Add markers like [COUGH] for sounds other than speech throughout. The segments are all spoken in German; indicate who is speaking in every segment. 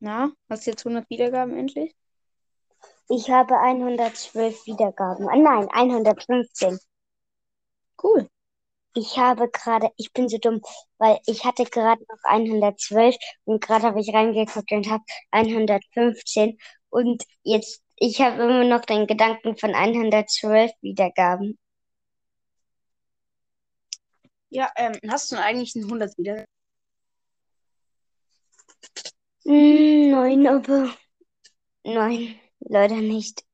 Speaker 1: Na, hast du jetzt 100 Wiedergaben endlich?
Speaker 2: Ich habe 112 Wiedergaben. Ah, nein, 115.
Speaker 1: Cool.
Speaker 2: Ich habe gerade, ich bin so dumm, weil ich hatte gerade noch 112 und gerade habe ich reingeguckt und habe 115 und jetzt, ich habe immer noch den Gedanken von 112 Wiedergaben.
Speaker 1: Ja, ähm, hast du eigentlich einen 100 Wiedergaben?
Speaker 2: Hm, nein, aber nein, leider nicht.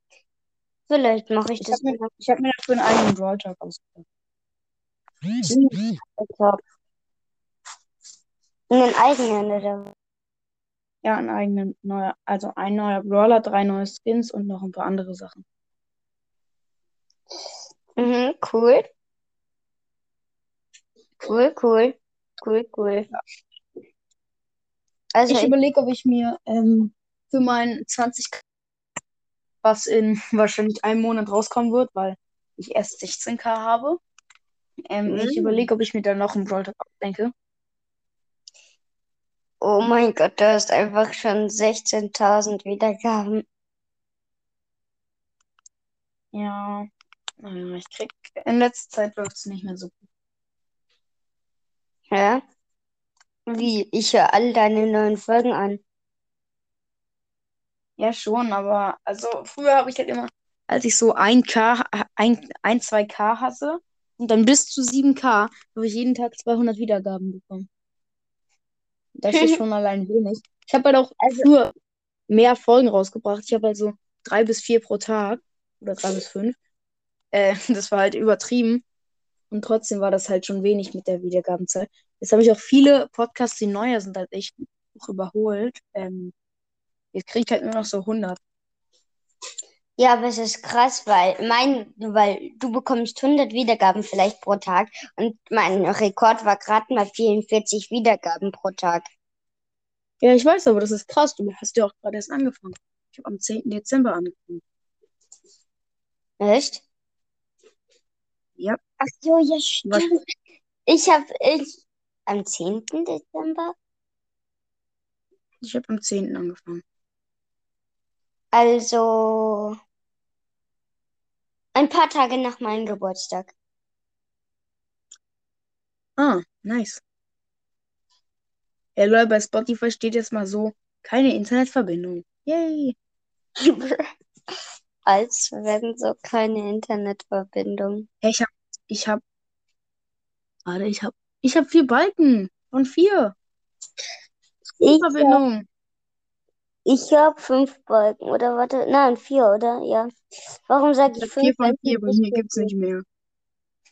Speaker 2: Vielleicht mache ich
Speaker 1: Ich
Speaker 2: das
Speaker 1: habe mir, ich hab mir dafür einen eigenen Brawl Talk ausgedacht.
Speaker 2: Einen eigenen oder?
Speaker 1: Ja, einen eigenen neuer, also ein neuer Brawler, drei neue Skins und noch ein paar andere Sachen.
Speaker 2: Mhm, cool. Cool, cool. Cool, cool. Also
Speaker 1: Ich
Speaker 2: ich,
Speaker 1: überlege, ob ich mir ähm, für meinen 20 was in wahrscheinlich einem Monat rauskommen wird, weil ich erst 16k habe. Ähm, ich
Speaker 2: Mhm.
Speaker 1: überlege, ob ich mir dann noch einen Brawl Talk ausdenke.
Speaker 2: oh mein Gott, du hast einfach schon 16.000 Wiedergaben.
Speaker 1: Ja, naja, ich krieg, in letzter Zeit läuft es nicht mehr so gut.
Speaker 2: Ja? Wie? Ich höre all deine neuen Folgen an.
Speaker 1: Ja, schon, aber also früher habe ich halt immer, als ich so 1K, ein, ein 2K hatte und dann bis zu 7K, habe ich jeden Tag 200 Wiedergaben bekommen. Das ist [LAUGHS] schon allein wenig. Ich habe halt auch
Speaker 2: Also-
Speaker 1: früher mehr Folgen rausgebracht. Ich habe halt so drei bis vier pro Tag oder drei bis fünf. Äh, [LAUGHS] das war halt übertrieben. Und trotzdem war das halt schon wenig mit der Wiedergabenzahl. Jetzt habe ich auch viele Podcasts, die neuer sind, halt echt auch überholt. Ähm, jetzt kriege ich halt nur noch so 100.
Speaker 2: Ja, aber es ist krass, weil mein, weil du bekommst 100 Wiedergaben vielleicht pro Tag und mein Rekord war gerade mal 44 Wiedergaben pro Tag.
Speaker 1: Ja, ich weiß, aber das ist krass. Du hast ja auch gerade erst angefangen. Ich habe am 10. Dezember angefangen.
Speaker 2: Echt?
Speaker 1: Ja.
Speaker 2: Ach so, ja,
Speaker 1: Was?
Speaker 2: stimmt. Ich habe ich am 10. Dezember,
Speaker 1: Ich habe am 10. angefangen.
Speaker 2: also ein paar Tage nach meinem Geburtstag.
Speaker 1: Ah, nice. Ja, Leute, bei Spotify steht jetzt mal so, keine Internetverbindung. Yay. [LAUGHS]
Speaker 2: Als wenn so keine Internetverbindung.
Speaker 1: Ich hab, ich hab, warte, ich hab, ich hab vier Balken von vier.
Speaker 2: Ich
Speaker 1: Verbindung.
Speaker 2: Ich habe fünf Balken, oder warte, nein, vier, oder? Ja. Warum sage
Speaker 1: Ich
Speaker 2: ich
Speaker 1: hab vier
Speaker 2: fünf?
Speaker 1: von vier,
Speaker 2: es
Speaker 1: bei mir gibt's
Speaker 2: viel-
Speaker 1: nicht mehr.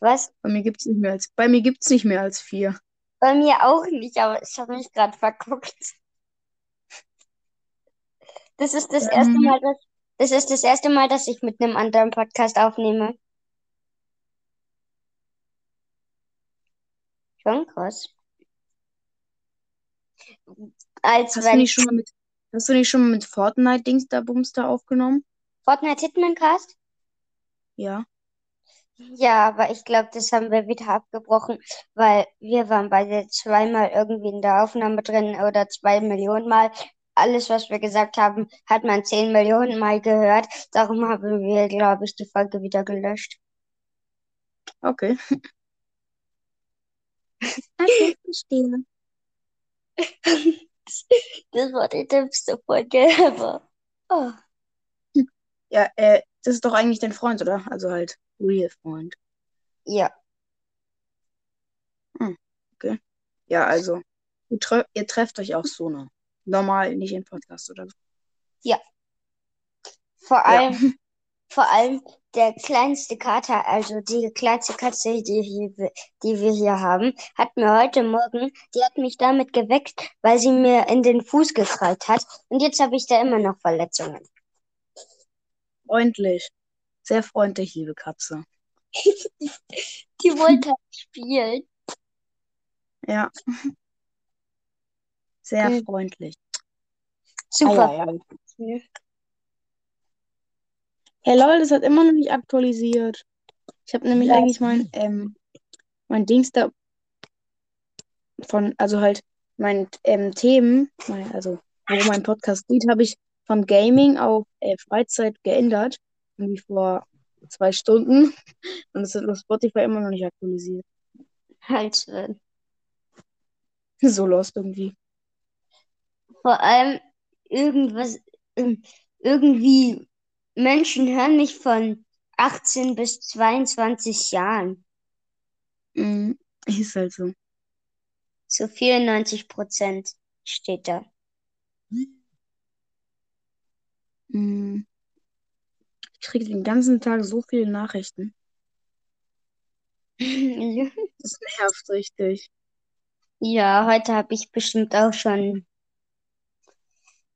Speaker 2: Was?
Speaker 1: Bei mir gibt's nicht mehr als, bei mir gibt's nicht mehr als vier.
Speaker 2: Bei mir auch nicht, aber ich habe mich gerade verguckt. Das ist das erste
Speaker 1: Ähm.
Speaker 2: Mal, dass, das ist das erste Mal, dass ich mit einem anderen Podcast aufnehme. Schon krass. Als
Speaker 1: Hast du nicht schon mal mit, hast du nicht schon mal mit Fortnite-Dings da Bums da aufgenommen?
Speaker 2: Fortnite Hitman Cast?
Speaker 1: Ja.
Speaker 2: Ja, aber ich glaube, das haben wir wieder abgebrochen, weil wir waren beide zweimal irgendwie in der Aufnahme drin oder zwei Millionen Mal. Alles, was wir gesagt haben, hat man zehn Millionen Mal gehört. Darum haben wir, glaube ich, die Folge wieder gelöscht.
Speaker 1: Okay. [LAUGHS] Okay, verstehe.
Speaker 2: Das war die dümmste Folge ever. Oh.
Speaker 1: Ja, äh, das ist doch eigentlich dein Freund, oder? Also halt, real Freund.
Speaker 2: Ja,
Speaker 1: Ja, also, ihr, tre ihr trefft euch auch so, ne? Normal, nicht im Podcast, oder?
Speaker 2: vor
Speaker 1: Ja.
Speaker 2: allem, vor allem der kleinste Kater, also die kleinste Katze, die, hier, die wir hier haben, hat mir heute Morgen, die hat mich damit geweckt, weil sie mir in den Fuß gekrallt hat. Und jetzt habe ich da immer noch Verletzungen.
Speaker 1: Freundlich. Sehr freundlich, liebe Katze. [LAUGHS]
Speaker 2: Die wollte halt spielen.
Speaker 1: Ja. Sehr
Speaker 2: Mhm.
Speaker 1: freundlich.
Speaker 2: Super.
Speaker 1: Ei, ei, ei. Hey lol, das hat immer noch nicht aktualisiert. Ich habe nämlich
Speaker 2: Was?
Speaker 1: eigentlich mein, ähm, mein Dings da von, also halt mein ähm, Themen, mein, also wo mein Podcast geht, habe ich von Gaming auf äh, Freizeit geändert. Irgendwie vor zwei Stunden. [LAUGHS] Und es wird auf Spotify immer noch nicht aktualisiert.
Speaker 2: Halt, äh,
Speaker 1: So lost irgendwie.
Speaker 2: vor allem irgendwas, ähm, irgendwie Menschen hören mich von 18 bis 22 Jahren.
Speaker 1: Mhm. Ist halt so.
Speaker 2: Zu 94 Prozent steht da.
Speaker 1: Mhm. Ich kriege den ganzen Tag so viele Nachrichten. [LAUGHS] Das nervt richtig.
Speaker 2: Ja, heute habe ich bestimmt auch schon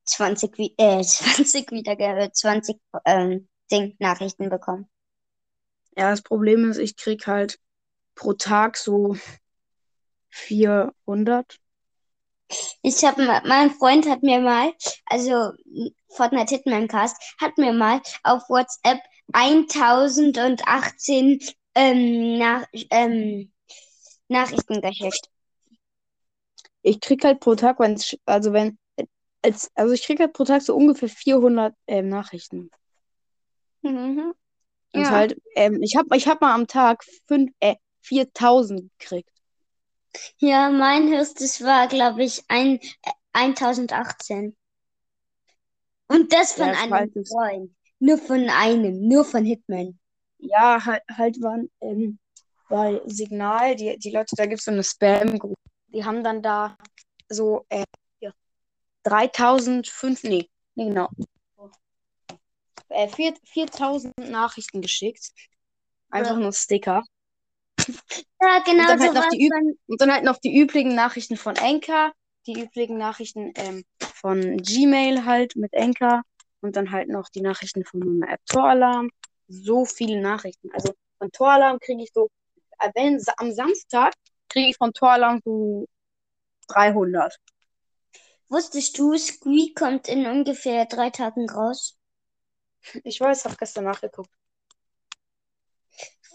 Speaker 2: 20, wie- äh, 20 wieder 20 ähm, Ding Nachrichten bekommen.
Speaker 1: Ja, das Problem ist, ich krieg halt pro Tag so 400.
Speaker 2: Ich habe mein Freund hat mir mal, also Fortnite Hitman Cast, hat mir mal auf WhatsApp 1018 ähm, nach, ähm, Nachrichten geschickt.
Speaker 1: Ich krieg halt pro Tag, wenn also wenn, als, also ich krieg halt pro Tag so ungefähr 400 ähm, Nachrichten.
Speaker 2: Mhm.
Speaker 1: Und
Speaker 2: Ja.
Speaker 1: halt, ähm, ich hab, ich hab mal am Tag fünf, äh, 4000 gekriegt.
Speaker 2: Ja, mein höchstes war, glaube ich, ein, äh, 1018. Und das von
Speaker 1: Ja,
Speaker 2: einem
Speaker 1: es.
Speaker 2: Freund. Nur von einem, nur von Hitman.
Speaker 1: Ja, halt, halt waren ähm, bei Signal, die, die Leute, da gibt's so eine Spam-Gruppe. Die haben dann da so äh, 3005, nee, nee, genau. Äh, 4, 4000 Nachrichten geschickt. Einfach
Speaker 2: Ja.
Speaker 1: nur Sticker.
Speaker 2: Ja, genau
Speaker 1: Und dann
Speaker 2: so
Speaker 1: halt noch die und dann halt noch die üblichen Nachrichten von Anchor, die üblichen Nachrichten ähm, von Gmail halt mit Anchor und dann halt noch die Nachrichten von meiner App Toralarm. So viele Nachrichten. Also von Toralarm kriege ich so, äh, wenn am Samstag kriege ich von Toralarm so 300.
Speaker 2: Wusstest du, Squeak kommt in ungefähr drei Tagen raus?
Speaker 1: Ich weiß, habe gestern nachgeguckt.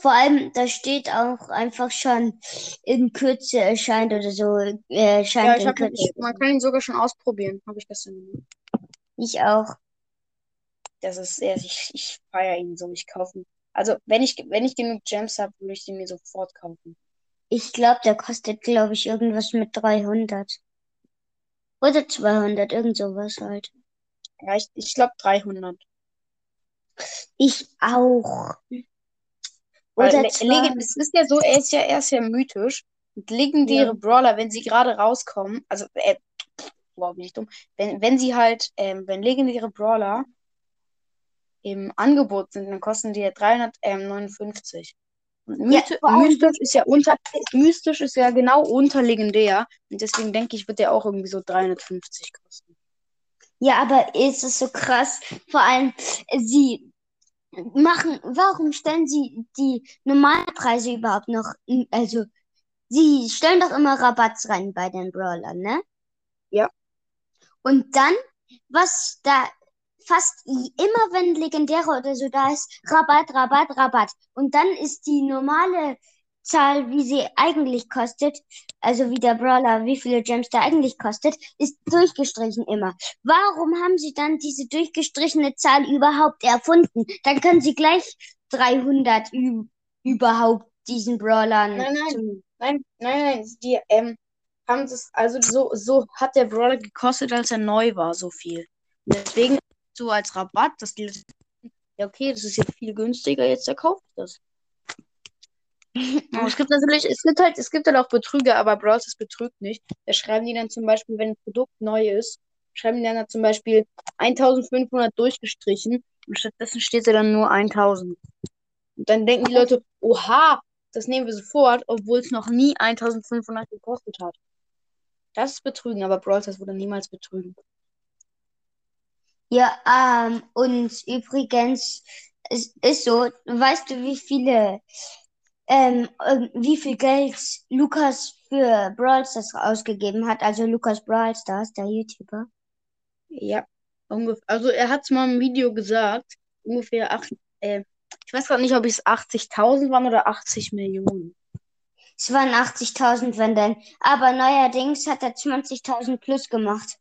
Speaker 2: Vor allem, da steht auch einfach schon in Kürze erscheint oder so, äh,
Speaker 1: Ja,
Speaker 2: erscheint
Speaker 1: ich
Speaker 2: in
Speaker 1: hab,
Speaker 2: Kürze.
Speaker 1: ich, man kann ihn sogar schon ausprobieren. Habe ich gestern gemacht.
Speaker 2: Ich auch.
Speaker 1: Das ist sehr, ich, ich feiere ihn so. Ich kaufe ihn. Also, wenn ich, wenn ich genug Gems habe, würde ich den mir sofort kaufen.
Speaker 2: Ich glaube, der kostet, glaube ich, irgendwas mit 300. Oder 200, irgend sowas halt.
Speaker 1: Ja, ich, ich glaube 300.
Speaker 2: Ich auch. Oder
Speaker 1: Le-. Legend, es ist ja so, er ist ja, er ist ja mythisch. Und legendäre
Speaker 2: Ja.
Speaker 1: Brawler, wenn sie gerade rauskommen, also, äh, wow, bin ich dumm. Wenn, wenn sie halt, ähm, wenn legendäre Brawler im Angebot sind, dann kosten die ja 359.
Speaker 2: Ja,
Speaker 1: mystisch ist ja unter, mystisch ist ja genau unter legendär. Und deswegen denke ich, wird der auch irgendwie so 350 kosten.
Speaker 2: Ja, aber ist es so krass? Vor allem, äh, sie machen, warum stellen sie die Normalpreise überhaupt noch? Also, sie stellen doch immer Rabatts rein bei den Brawlern, ne?
Speaker 1: Ja.
Speaker 2: Und dann, was da fast immer, wenn Legendäre oder so da ist, Rabatt, Rabatt, Rabatt. Und dann ist die normale Zahl, wie sie eigentlich kostet, also wie der Brawler, wie viele Gems der eigentlich kostet, ist durchgestrichen immer. Warum haben sie dann diese durchgestrichene Zahl überhaupt erfunden? Dann können sie gleich 300 ü überhaupt diesen Brawlern
Speaker 1: Nein, nein. Nein, nein, nein, die ähm, haben das, also so, so hat der Brawler gekostet, als er neu war, so viel. Deswegen so als Rabatt, dass die Leute, ja, okay, das ist jetzt viel günstiger, jetzt er kauft das. [LAUGHS] Es gibt natürlich, es gibt halt, es gibt halt auch Betrüger, aber Brawl Stars betrügt nicht. Da schreiben die dann zum Beispiel, wenn ein Produkt neu ist, schreiben die dann da zum Beispiel 1500 durchgestrichen und stattdessen steht da dann nur 1000. Und dann denken die Leute, oha, das nehmen wir sofort, obwohl es noch nie 1500 gekostet hat. Das ist Betrügen, aber Brawl Stars wurde niemals betrügen.
Speaker 2: Ja, ähm, und übrigens, es ist so, weißt du, wie viele, ähm, ähm, wie viel Geld Lukas für Brawl Stars ausgegeben hat? Also Lukas Brawl Stars, der YouTuber.
Speaker 1: Ja, ungefähr. Also er hat es mal im Video gesagt, ungefähr acht, äh, ich weiß gerade nicht, ob es 80.000 waren oder 80 Millionen.
Speaker 2: Es waren 80.000, wenn denn. Aber neuerdings hat er 20.000 plus gemacht.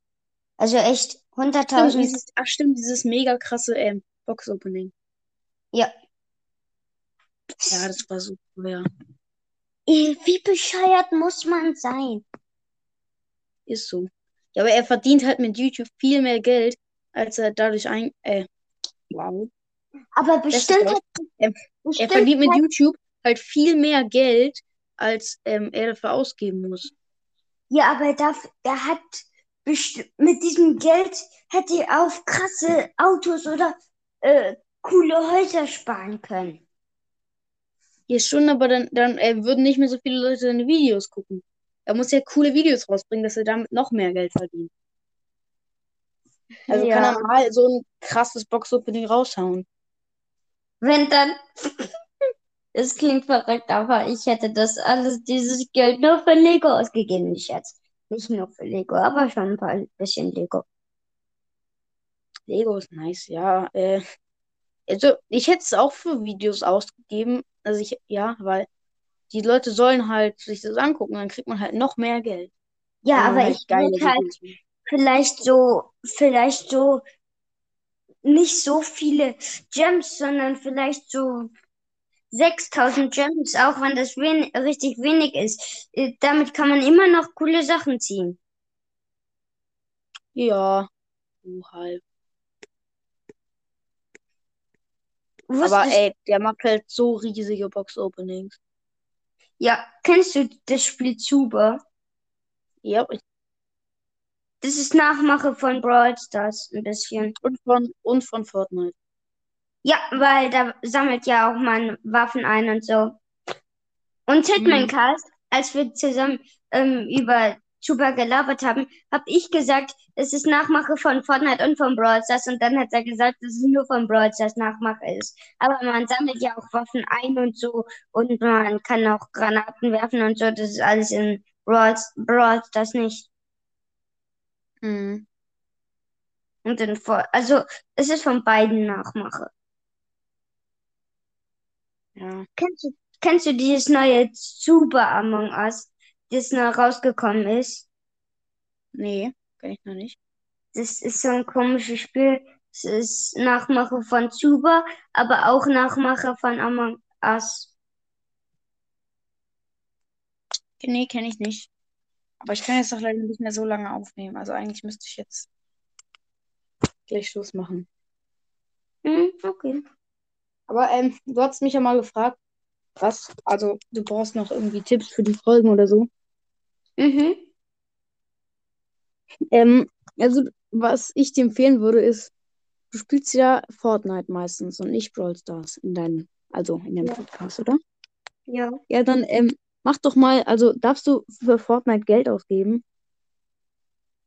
Speaker 2: Also echt 100.000.
Speaker 1: dieses, ach stimmt, dieses mega krasse ähm, Box-Opening.
Speaker 2: Ja.
Speaker 1: Ja, das war so teuer.
Speaker 2: Ey, Wie bescheuert muss man sein?
Speaker 1: Ist so. Ja, aber er verdient halt mit YouTube viel mehr Geld, als er dadurch ein. Äh, wow.
Speaker 2: Aber bestimmt hat,
Speaker 1: Er, er
Speaker 2: bestimmt
Speaker 1: verdient mit
Speaker 2: hat,
Speaker 1: YouTube halt viel mehr Geld, als ähm, er dafür ausgeben muss.
Speaker 2: ja, aber er darf, er hat mit diesem Geld hätte er auf krasse Autos oder äh, coole Häuser sparen können.
Speaker 1: Hier schon, aber dann, dann äh, würden nicht mehr so viele Leute seine Videos gucken. Er muss ja coole Videos rausbringen, dass er damit noch mehr Geld verdient. Also kann
Speaker 2: Ja.
Speaker 1: er mal so ein krasses Box-Opening raushauen.
Speaker 2: Wenn dann, [LAUGHS] es klingt verrückt, aber ich hätte das alles, dieses Geld nur für Lego ausgegeben, nicht jetzt. Nicht nur für Lego, aber schon ein paar bisschen Lego.
Speaker 1: Lego ist nice, ja. Äh, also ich hätte es auch für Videos ausgegeben. Also ich, ja, weil die Leute sollen halt sich das angucken, dann kriegt man halt noch mehr Geld.
Speaker 2: Ja, aber
Speaker 1: halt
Speaker 2: ich würde halt
Speaker 1: Videos
Speaker 2: vielleicht so, vielleicht so, nicht so viele Gems, sondern vielleicht so 6000 Gems, auch wenn das wen richtig wenig ist. Äh, Damit kann man immer noch coole Sachen ziehen.
Speaker 1: Ja, so halb. Aber ey, der macht halt so riesige Box-Openings.
Speaker 2: ja, kennst du das Spiel Zuber?
Speaker 1: Ja, ich-
Speaker 2: Das ist Nachmache von Brawl Stars ein bisschen.
Speaker 1: und von, und von Fortnite.
Speaker 2: Ja, weil da sammelt ja auch man Waffen ein und so. Und Hitman. Cast, als wir zusammen ähm, über Zuber gelabert haben, habe ich gesagt, es ist Nachmache von Fortnite und von Brawl Stars. Und dann hat er gesagt, dass es nur von Brawl Stars Nachmache ist. Aber man sammelt ja auch Waffen ein und so. Und man kann auch Granaten werfen und so. Das ist alles in Brawl, Brawl Stars nicht.
Speaker 1: Mhm.
Speaker 2: Und in, also es ist von beiden Nachmache.
Speaker 1: Ja.
Speaker 2: Kennst du, kennst du dieses neue Super Among Us, das noch rausgekommen ist?
Speaker 1: Nee, kenn ich noch nicht.
Speaker 2: Das ist so ein komisches Spiel. Es ist Nachmache von Zuba, aber auch Nachmache von Among Us.
Speaker 1: Nee, kenne ich nicht. Aber ich kann jetzt doch leider nicht mehr so lange aufnehmen. Also eigentlich müsste ich jetzt gleich Schluss machen.
Speaker 2: Hm, okay.
Speaker 1: Aber ähm, du hast mich ja mal gefragt, was, also du brauchst noch irgendwie Tipps für die Folgen oder so.
Speaker 2: Mhm.
Speaker 1: Ähm, also was ich dir empfehlen würde, ist, du spielst ja Fortnite meistens und nicht Brawl Stars in deinem, also in deinem
Speaker 2: Ja.
Speaker 1: Podcast, oder?
Speaker 2: Ja.
Speaker 1: Ja, dann ähm, mach doch mal, also darfst du für Fortnite Geld ausgeben?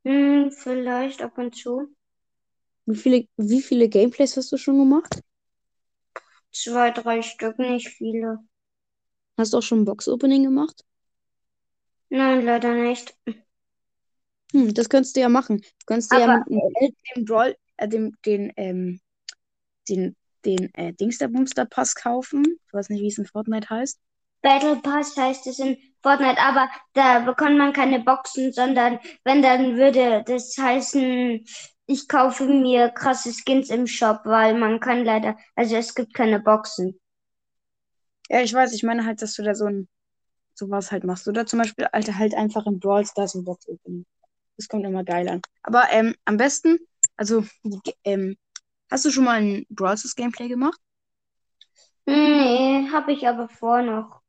Speaker 2: Hm, vielleicht ab und zu.
Speaker 1: Wie viele, wie viele Gameplays hast du schon gemacht?
Speaker 2: Zwei, drei Stück, nicht viele.
Speaker 1: Hast du auch schon ein Box-Opening gemacht?
Speaker 2: Nein, leider nicht.
Speaker 1: Hm, das könntest du ja machen. Du könntest dir ja mit dem dem Brawl, äh, dem, den, ähm, den, den, äh, Dings der Bumster Pass kaufen. Ich weiß nicht, wie es in Fortnite heißt.
Speaker 2: Battle Pass heißt es in Fortnite, aber da bekommt man keine Boxen, sondern wenn, dann würde das heißen, ich kaufe mir krasse Skins im Shop, weil man kann leider, also es gibt keine Boxen.
Speaker 1: Ja, ich weiß, ich meine halt, dass du da so ein, sowas halt machst. Oder zum Beispiel Alter, halt einfach in Brawl Stars ein Box-Opening. Das kommt immer geil an. Aber ähm, am besten, also, ähm, hast du schon mal ein Brawl Stars Gameplay gemacht?
Speaker 2: Nee, habe ich aber vor noch.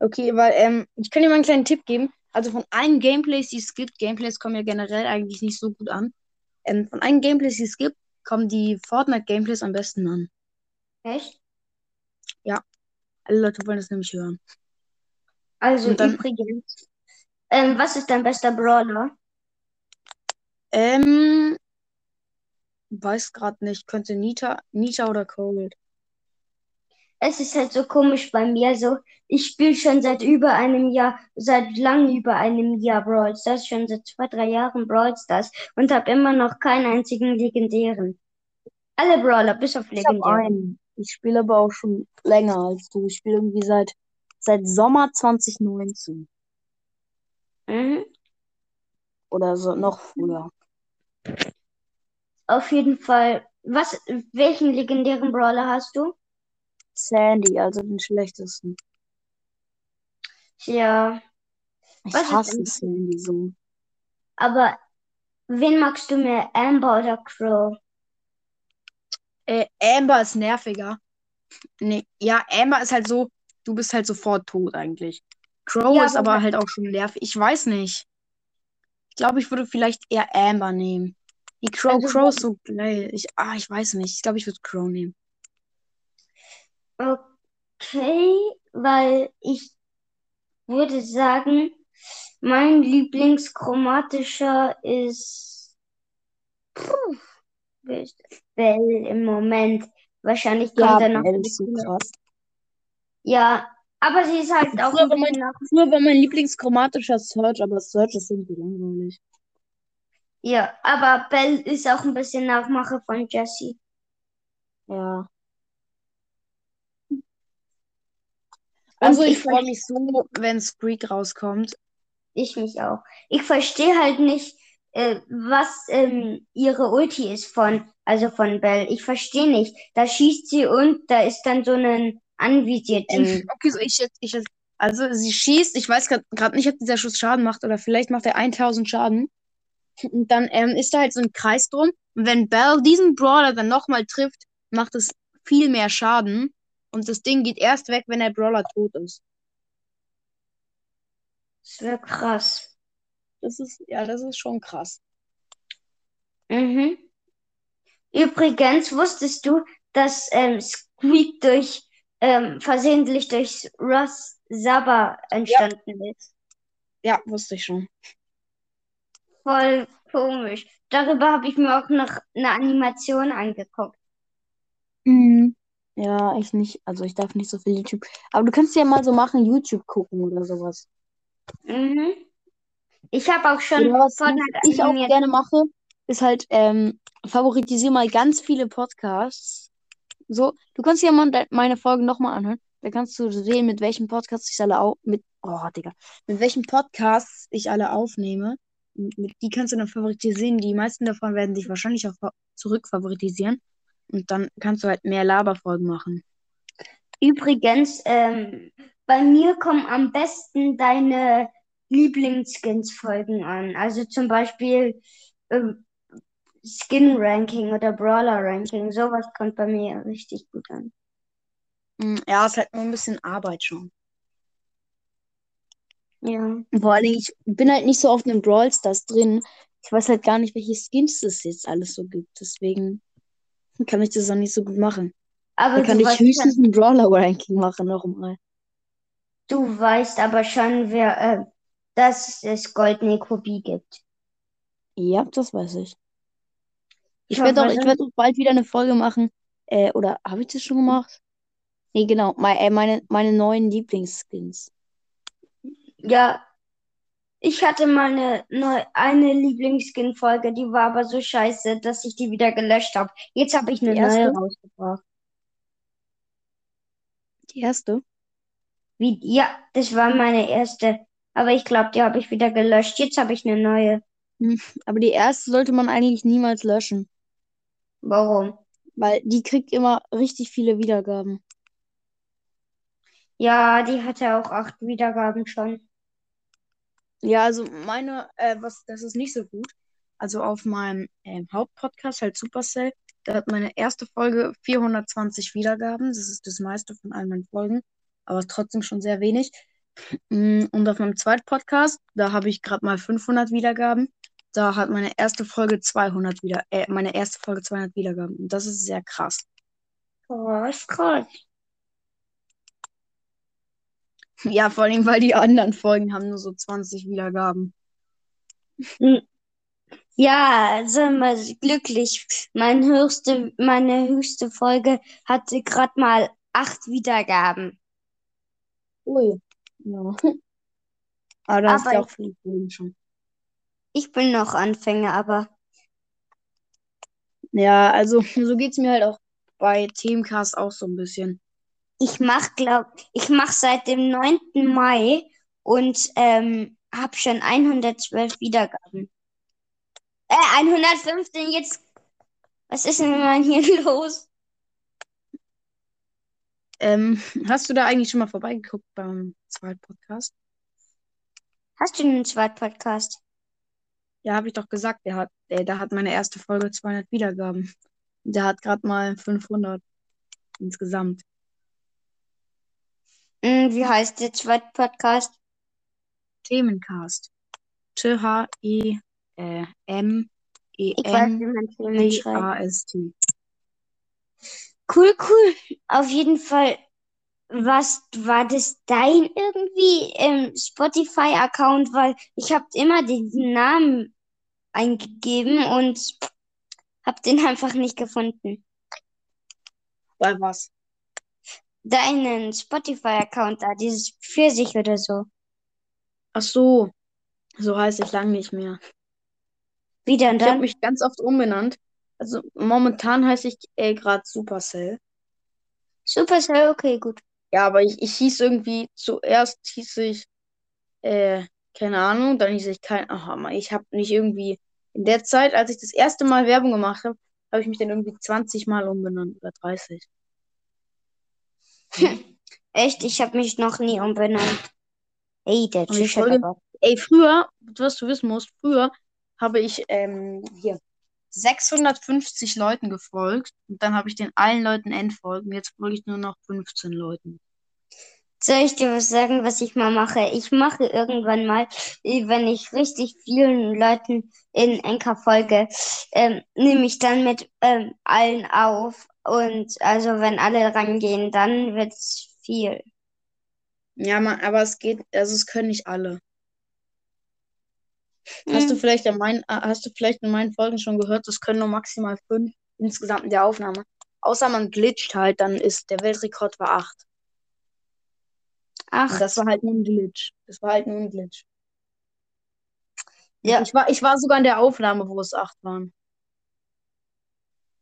Speaker 1: Okay, weil ähm, ich kann dir mal einen kleinen Tipp geben. Also von allen Gameplays, die es gibt, Gameplays kommen ja generell eigentlich nicht so gut an. Ähm, von allen Gameplays, die es gibt, kommen die Fortnite-Gameplays am besten an.
Speaker 2: Echt?
Speaker 1: Alle Leute wollen das nämlich hören.
Speaker 2: Also
Speaker 1: dann-
Speaker 2: übrigens, ähm, was ist dein bester Brawler?
Speaker 1: Ähm, weiß gerade nicht. Könnte Nita, Nita oder Cold.
Speaker 2: Es ist halt so komisch bei mir, so ich spiele schon seit über einem Jahr, seit lang über einem Jahr Brawl Stars, schon seit zwei, drei Jahren Brawl Stars und habe immer noch keinen einzigen legendären. Alle Brawler, bis auf
Speaker 1: Ich habe
Speaker 2: legendäre.
Speaker 1: einen. Ich spiele aber auch schon länger als du. Ich spiele irgendwie seit, seit Sommer 2019.
Speaker 2: Mhm.
Speaker 1: Oder so noch früher.
Speaker 2: Auf jeden Fall. Was, welchen legendären Brawler hast du?
Speaker 1: Sandy, also den schlechtesten.
Speaker 2: Ja,
Speaker 1: Ich
Speaker 2: Was
Speaker 1: hasse Sandy so.
Speaker 2: aber wen magst du mehr, Amber oder Crow?
Speaker 1: Äh, Amber ist nerviger. Nee, ja, Amber ist halt so, du bist halt sofort tot eigentlich. Crow
Speaker 2: Ja,
Speaker 1: ist
Speaker 2: aber-
Speaker 1: aber halt auch schon nervig. Ich weiß nicht. Ich glaube, ich würde vielleicht eher Amber nehmen. Die Crow,
Speaker 2: Also,
Speaker 1: Crow ist so geil. Ich, ah, ich weiß nicht. Ich glaube, ich würde Crow nehmen.
Speaker 2: Okay, weil ich würde sagen, mein Lieblingschromatischer ist Puh, wer ist? Bell im Moment. Wahrscheinlich kommt
Speaker 1: Ja,
Speaker 2: er noch
Speaker 1: ist so krass.
Speaker 2: Ja, aber sie ist halt auch
Speaker 1: Früher
Speaker 2: ein
Speaker 1: war
Speaker 2: bisschen nach.
Speaker 1: Früher war mein Lieblingschromatischer Search, aber Search ist irgendwie langweilig.
Speaker 2: Ja, aber Bell ist auch ein bisschen Nachmache von Jessie.
Speaker 1: Ja. Also, ich
Speaker 2: ich
Speaker 1: freue mich so, wenn Squeak rauskommt.
Speaker 2: Ich mich auch. Ich verstehe halt nicht, äh, was ähm, ihre Ulti ist von, also von Bell. Ich verstehe nicht. Da schießt sie und da ist dann so ein anvisierten.
Speaker 1: Ähm, okay, so ich jetzt, ich jetzt. Also, sie schießt. Ich weiß gerade nicht, ob dieser Schuss Schaden macht oder vielleicht macht er 1000 Schaden. Und dann ähm, ist da halt so ein Kreis drum. Und wenn Bell diesen Brawler dann nochmal trifft, macht es viel mehr Schaden. Und das Ding geht erst weg, wenn der Brawler tot ist.
Speaker 2: Das wäre krass.
Speaker 1: Das ist, ja, das ist schon krass.
Speaker 2: Mhm. Übrigens, wusstest du, dass ähm, Squeak durch ähm, versehentlich durch Ross Saba entstanden ist?
Speaker 1: Ja, wusste ich schon.
Speaker 2: Voll komisch. Darüber habe ich mir auch noch eine Animation angeguckt.
Speaker 1: Mhm. Ja, ich nicht. Also ich darf nicht so viel YouTube. Aber du kannst ja mal so machen, YouTube gucken oder sowas.
Speaker 2: Mhm. Ich habe auch schon
Speaker 1: Oder was ich auch
Speaker 2: animiert.
Speaker 1: gerne mache, ist halt, ähm, favoritisiere mal ganz viele Podcasts. So, du kannst ja mal meine Folgen nochmal anhören. Da kannst du sehen, mit welchen Podcasts ich alle au mit, oh, Digga, mit welchen Podcasts ich alle aufnehme. Und mit die kannst du dann favoritisieren. Die meisten davon werden sich wahrscheinlich auch fa- zurückfavoritisieren. Und dann kannst du halt mehr Laberfolgen machen.
Speaker 2: Übrigens, ähm, bei mir kommen am besten deine Lieblingsskins-Folgen an. Also zum Beispiel ähm, Skin-Ranking oder Brawler-Ranking. Sowas kommt bei mir richtig gut an.
Speaker 1: Mm, Ja, ist halt nur ein bisschen Arbeit schon.
Speaker 2: Ja.
Speaker 1: Vor Dingen, ich bin halt nicht so oft in Brawl Stars drin. Ich weiß halt gar nicht, welche Skins es jetzt alles so gibt. Deswegen kann ich das auch nicht so gut machen.
Speaker 2: Aber
Speaker 1: Da kann ich höchstens ein Brawler-Ranking machen nochmal.
Speaker 2: Du weißt aber schon, wer, äh, dass es goldene Kopie gibt.
Speaker 1: Ja, das weiß ich. Ich
Speaker 2: Ja,
Speaker 1: werde auch, ich
Speaker 2: dann-
Speaker 1: werde auch bald wieder eine Folge machen. Äh, oder habe ich das schon gemacht? Nee, genau. Meine, äh, meine, meine neuen Lieblingsskins.
Speaker 2: Ja, ich hatte mal eine, neu, eine Lieblingsskin-Folge, die war aber so scheiße, dass ich die wieder gelöscht habe. Jetzt habe ich eine
Speaker 1: Die erste?
Speaker 2: neue rausgebracht.
Speaker 1: Die erste?
Speaker 2: Wie, ja, das war meine erste. Aber ich glaube, die habe ich wieder gelöscht. Jetzt habe ich eine neue.
Speaker 1: Aber die erste sollte man eigentlich niemals löschen.
Speaker 2: Warum?
Speaker 1: Weil die kriegt immer richtig viele Wiedergaben.
Speaker 2: Ja, die hatte auch acht Wiedergaben schon.
Speaker 1: Ja, also meine, äh, was, das ist nicht so gut. Also auf meinem ähm, Hauptpodcast, halt Supercell, da hat meine erste Folge 420 Wiedergaben. Das ist das meiste von all meinen Folgen, aber trotzdem schon sehr wenig. Mm, Und auf meinem zweiten Podcast, da habe ich gerade mal 500 Wiedergaben. Da hat meine erste Folge 200 wieder, äh, meine erste Folge 200 Wiedergaben. Und das ist sehr krass.
Speaker 2: Oh, ist krass.
Speaker 1: Ja, vor allem, weil die anderen Folgen haben nur so 20 Wiedergaben.
Speaker 2: Ja, sind wir glücklich. Mein höchste, meine höchste Folge hatte gerade mal acht Wiedergaben.
Speaker 1: Ui. Ja. Aber da
Speaker 2: Aber
Speaker 1: ja auch Folgen schon.
Speaker 2: Ich bin noch Anfänger, aber
Speaker 1: Ja, also so geht's mir halt auch bei Teamcast auch so ein bisschen.
Speaker 2: Ich mach, glaub, ich mach seit dem 9. Mai und ähm, habe schon 112 Wiedergaben. Äh, 115 jetzt. Was ist denn mal hier [LAUGHS] los?
Speaker 1: Ähm, hast du da eigentlich schon mal vorbeigeguckt beim zweiten Podcast?
Speaker 2: Hast du einen zweiten Podcast?
Speaker 1: Ja, habe ich doch gesagt, der hat, der, da hat meine erste Folge 200 Wiedergaben. Der hat gerade mal 500 insgesamt.
Speaker 2: Hm, wie heißt der zweite Podcast?
Speaker 1: Themencast. E
Speaker 2: Ich weiß,
Speaker 1: N
Speaker 2: wie man Themen
Speaker 1: C
Speaker 2: schreibt.
Speaker 1: A S T.
Speaker 2: Cool, cool. Auf jeden Fall. Was war das dein irgendwie ähm, Spotify-Account? Weil ich habe immer diesen Namen eingegeben und habe den einfach nicht gefunden.
Speaker 1: Bei was?
Speaker 2: Deinen Spotify-Account da, dieses Pfirsich oder so.
Speaker 1: Ach so, so heißt ich lang nicht mehr.
Speaker 2: Wie denn
Speaker 1: Ich habe
Speaker 2: dann?
Speaker 1: mich ganz oft umbenannt. Also momentan heiße ich äh, gerade Supercell.
Speaker 2: Supercell, okay, gut.
Speaker 1: Ja, aber ich, ich hieß irgendwie, zuerst hieß ich, äh, keine Ahnung, dann hieß ich kein, aha, ich habe nicht irgendwie, in der Zeit, als ich das erste Mal Werbung gemacht habe, habe ich mich dann irgendwie 20 Mal umbenannt oder 30. [LAUGHS]
Speaker 2: Echt, ich habe mich noch nie umbenannt. Ey, der
Speaker 1: Und ich folge-. Ey, früher, was du wissen musst, früher habe ich ähm, hier 650 Leuten gefolgt und dann habe ich den allen Leuten entfolgt und jetzt folge ich nur noch 15 Leuten.
Speaker 2: Soll ich dir was sagen, was ich mal mache? Ich mache irgendwann mal, eh, wenn ich richtig vielen Leuten in Enka folge, ähm, nehme ich dann mit ähm, allen auf. Und also wenn alle rangehen, dann wird's viel.
Speaker 1: Ja, man, aber es geht, also es können nicht alle. Hast du
Speaker 2: Hm,
Speaker 1: vielleicht an meinen, äh, hast du vielleicht in meinen Folgen schon gehört, es können nur maximal fünf insgesamt in der Aufnahme. Außer man glitscht halt, dann ist der Weltrekord war acht.
Speaker 2: Ach,
Speaker 1: das war halt nur ein Glitch. Das war halt nur ein Glitch.
Speaker 2: ja.
Speaker 1: Ich war, ich war sogar in der Aufnahme, wo es acht waren.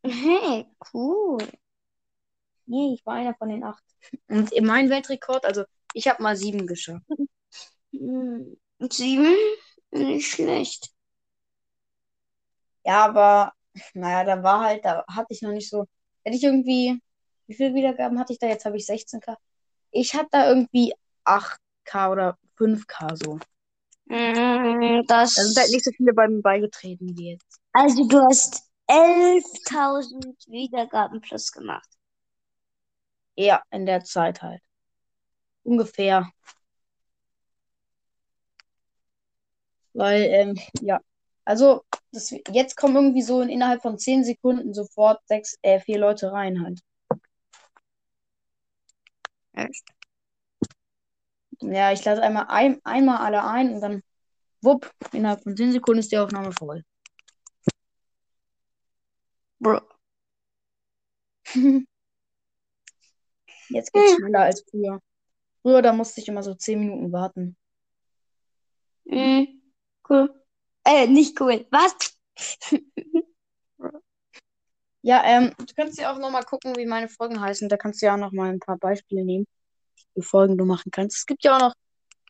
Speaker 2: Hey, cool.
Speaker 1: Nee, ich war einer von den acht. Und in meinem Weltrekord, also ich habe mal sieben geschafft.
Speaker 2: Hm, Sieben? Nicht schlecht.
Speaker 1: Ja, aber naja, da war halt, da hatte ich noch nicht so. Hätte ich irgendwie, wie viele Wiedergaben hatte ich da? Jetzt habe ich 16k. Ich hatte da irgendwie 8k oder 5k so.
Speaker 2: Hm,
Speaker 1: Da
Speaker 2: Das,
Speaker 1: sind halt nicht so viele bei mir beigetreten wie jetzt.
Speaker 2: also du hast 11.000 Wiedergaben plus gemacht.
Speaker 1: Ja, in der Zeit halt. Ungefähr. Weil, ähm, ja. Also, das, jetzt kommen irgendwie so in, innerhalb von 10 Sekunden sofort sechs, äh, vier Leute rein halt.
Speaker 2: Echt?
Speaker 1: Ja, ich lade einmal ein, einmal alle ein und dann, wupp, innerhalb von 10 Sekunden ist die Aufnahme voll.
Speaker 2: Bro. [LAUGHS]
Speaker 1: Jetzt geht's
Speaker 2: Hm.
Speaker 1: schneller als früher. Früher, da musste ich immer so 10 Minuten warten.
Speaker 2: Mhm. Cool. Äh, nicht cool. Was? [LAUGHS]
Speaker 1: Ja, ähm, du kannst ja auch nochmal gucken, wie meine Folgen heißen. Da kannst du ja auch noch mal ein paar Beispiele nehmen, wie Folgen du machen kannst. Es gibt ja auch noch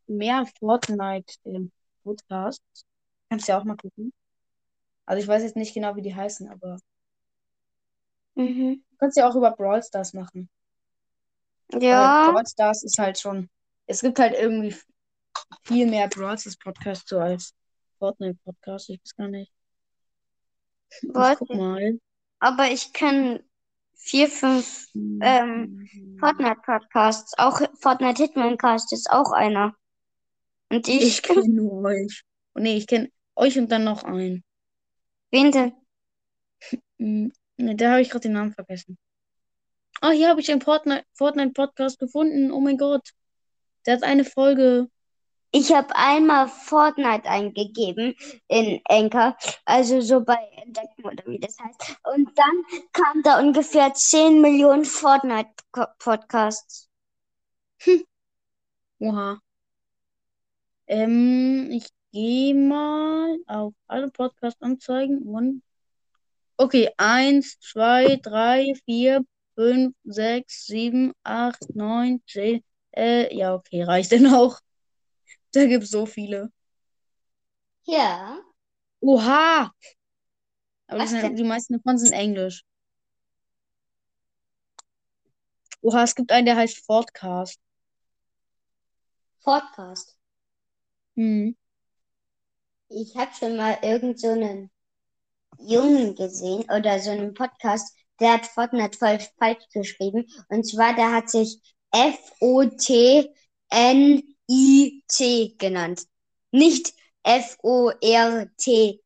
Speaker 1: mehr Fortnite-Podcasts. Kannst ja auch mal gucken. Also ich weiß jetzt nicht genau, wie die heißen, aber
Speaker 2: Mhm.
Speaker 1: du kannst ja auch über Brawl Stars machen. Weil
Speaker 2: Ja,
Speaker 1: Brawl Stars ist halt schon. Es gibt halt irgendwie viel mehr Brawl Stars Podcasts so als Fortnite Podcasts. Ich weiß gar nicht. Ich guck mal.
Speaker 2: aber ich kenne vier, fünf ähm, Fortnite-Podcasts. Auch Fortnite Hitman-Cast ist auch einer. Und ich,
Speaker 1: Ich kenne nur euch. Oh, nee, ich kenne euch und dann noch einen.
Speaker 2: wen denn? [LAUGHS]
Speaker 1: Hm, ne, da habe ich gerade den Namen vergessen. Ah, hier habe ich einen Fortnite, Fortnite Podcast gefunden. Oh mein Gott. Der hat eine Folge.
Speaker 2: Ich habe einmal Fortnite eingegeben in Anchor, also so bei Entdecken oder wie das heißt. Und dann kamen da ungefähr 10 Millionen Fortnite-Podcasts.
Speaker 1: Oha. Ähm, ich gehe mal auf alle Podcasts anzeigen und. Okay, eins, zwei, drei, vier, fünf, sechs, sieben, acht, neun, zehn. Äh, ja, okay, reicht denn auch. [LAUGHS] Da gibt es so viele.
Speaker 2: Ja.
Speaker 1: Oha! Aber sind, die meisten davon sind Englisch. Oha, es gibt einen, der heißt Fordcast.
Speaker 2: Podcast.
Speaker 1: Hm.
Speaker 2: Ich habe schon mal irgend so einen Jungen gesehen oder so einen Podcast, der hat Fortnite voll falsch geschrieben. Und zwar, der hat sich F-O-T-N-I-T genannt. Nicht F-O-R-T,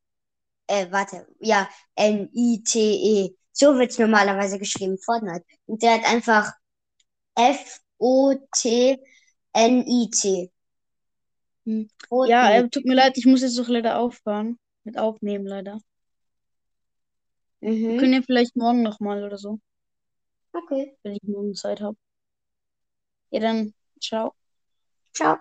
Speaker 2: äh, warte, ja, N-I-T-E. So wird's normalerweise geschrieben, Fortnite. Und der hat einfach F-O-T-N-I-T.
Speaker 1: Hm. Ja, äh, tut mir leid, ich muss jetzt doch leider aufhören. Mit aufnehmen, leider. Wir
Speaker 2: Mhm.
Speaker 1: können ja vielleicht morgen nochmal oder so,
Speaker 2: Okay.
Speaker 1: wenn ich morgen Zeit habe. Ja, dann, ciao.
Speaker 2: Ciao.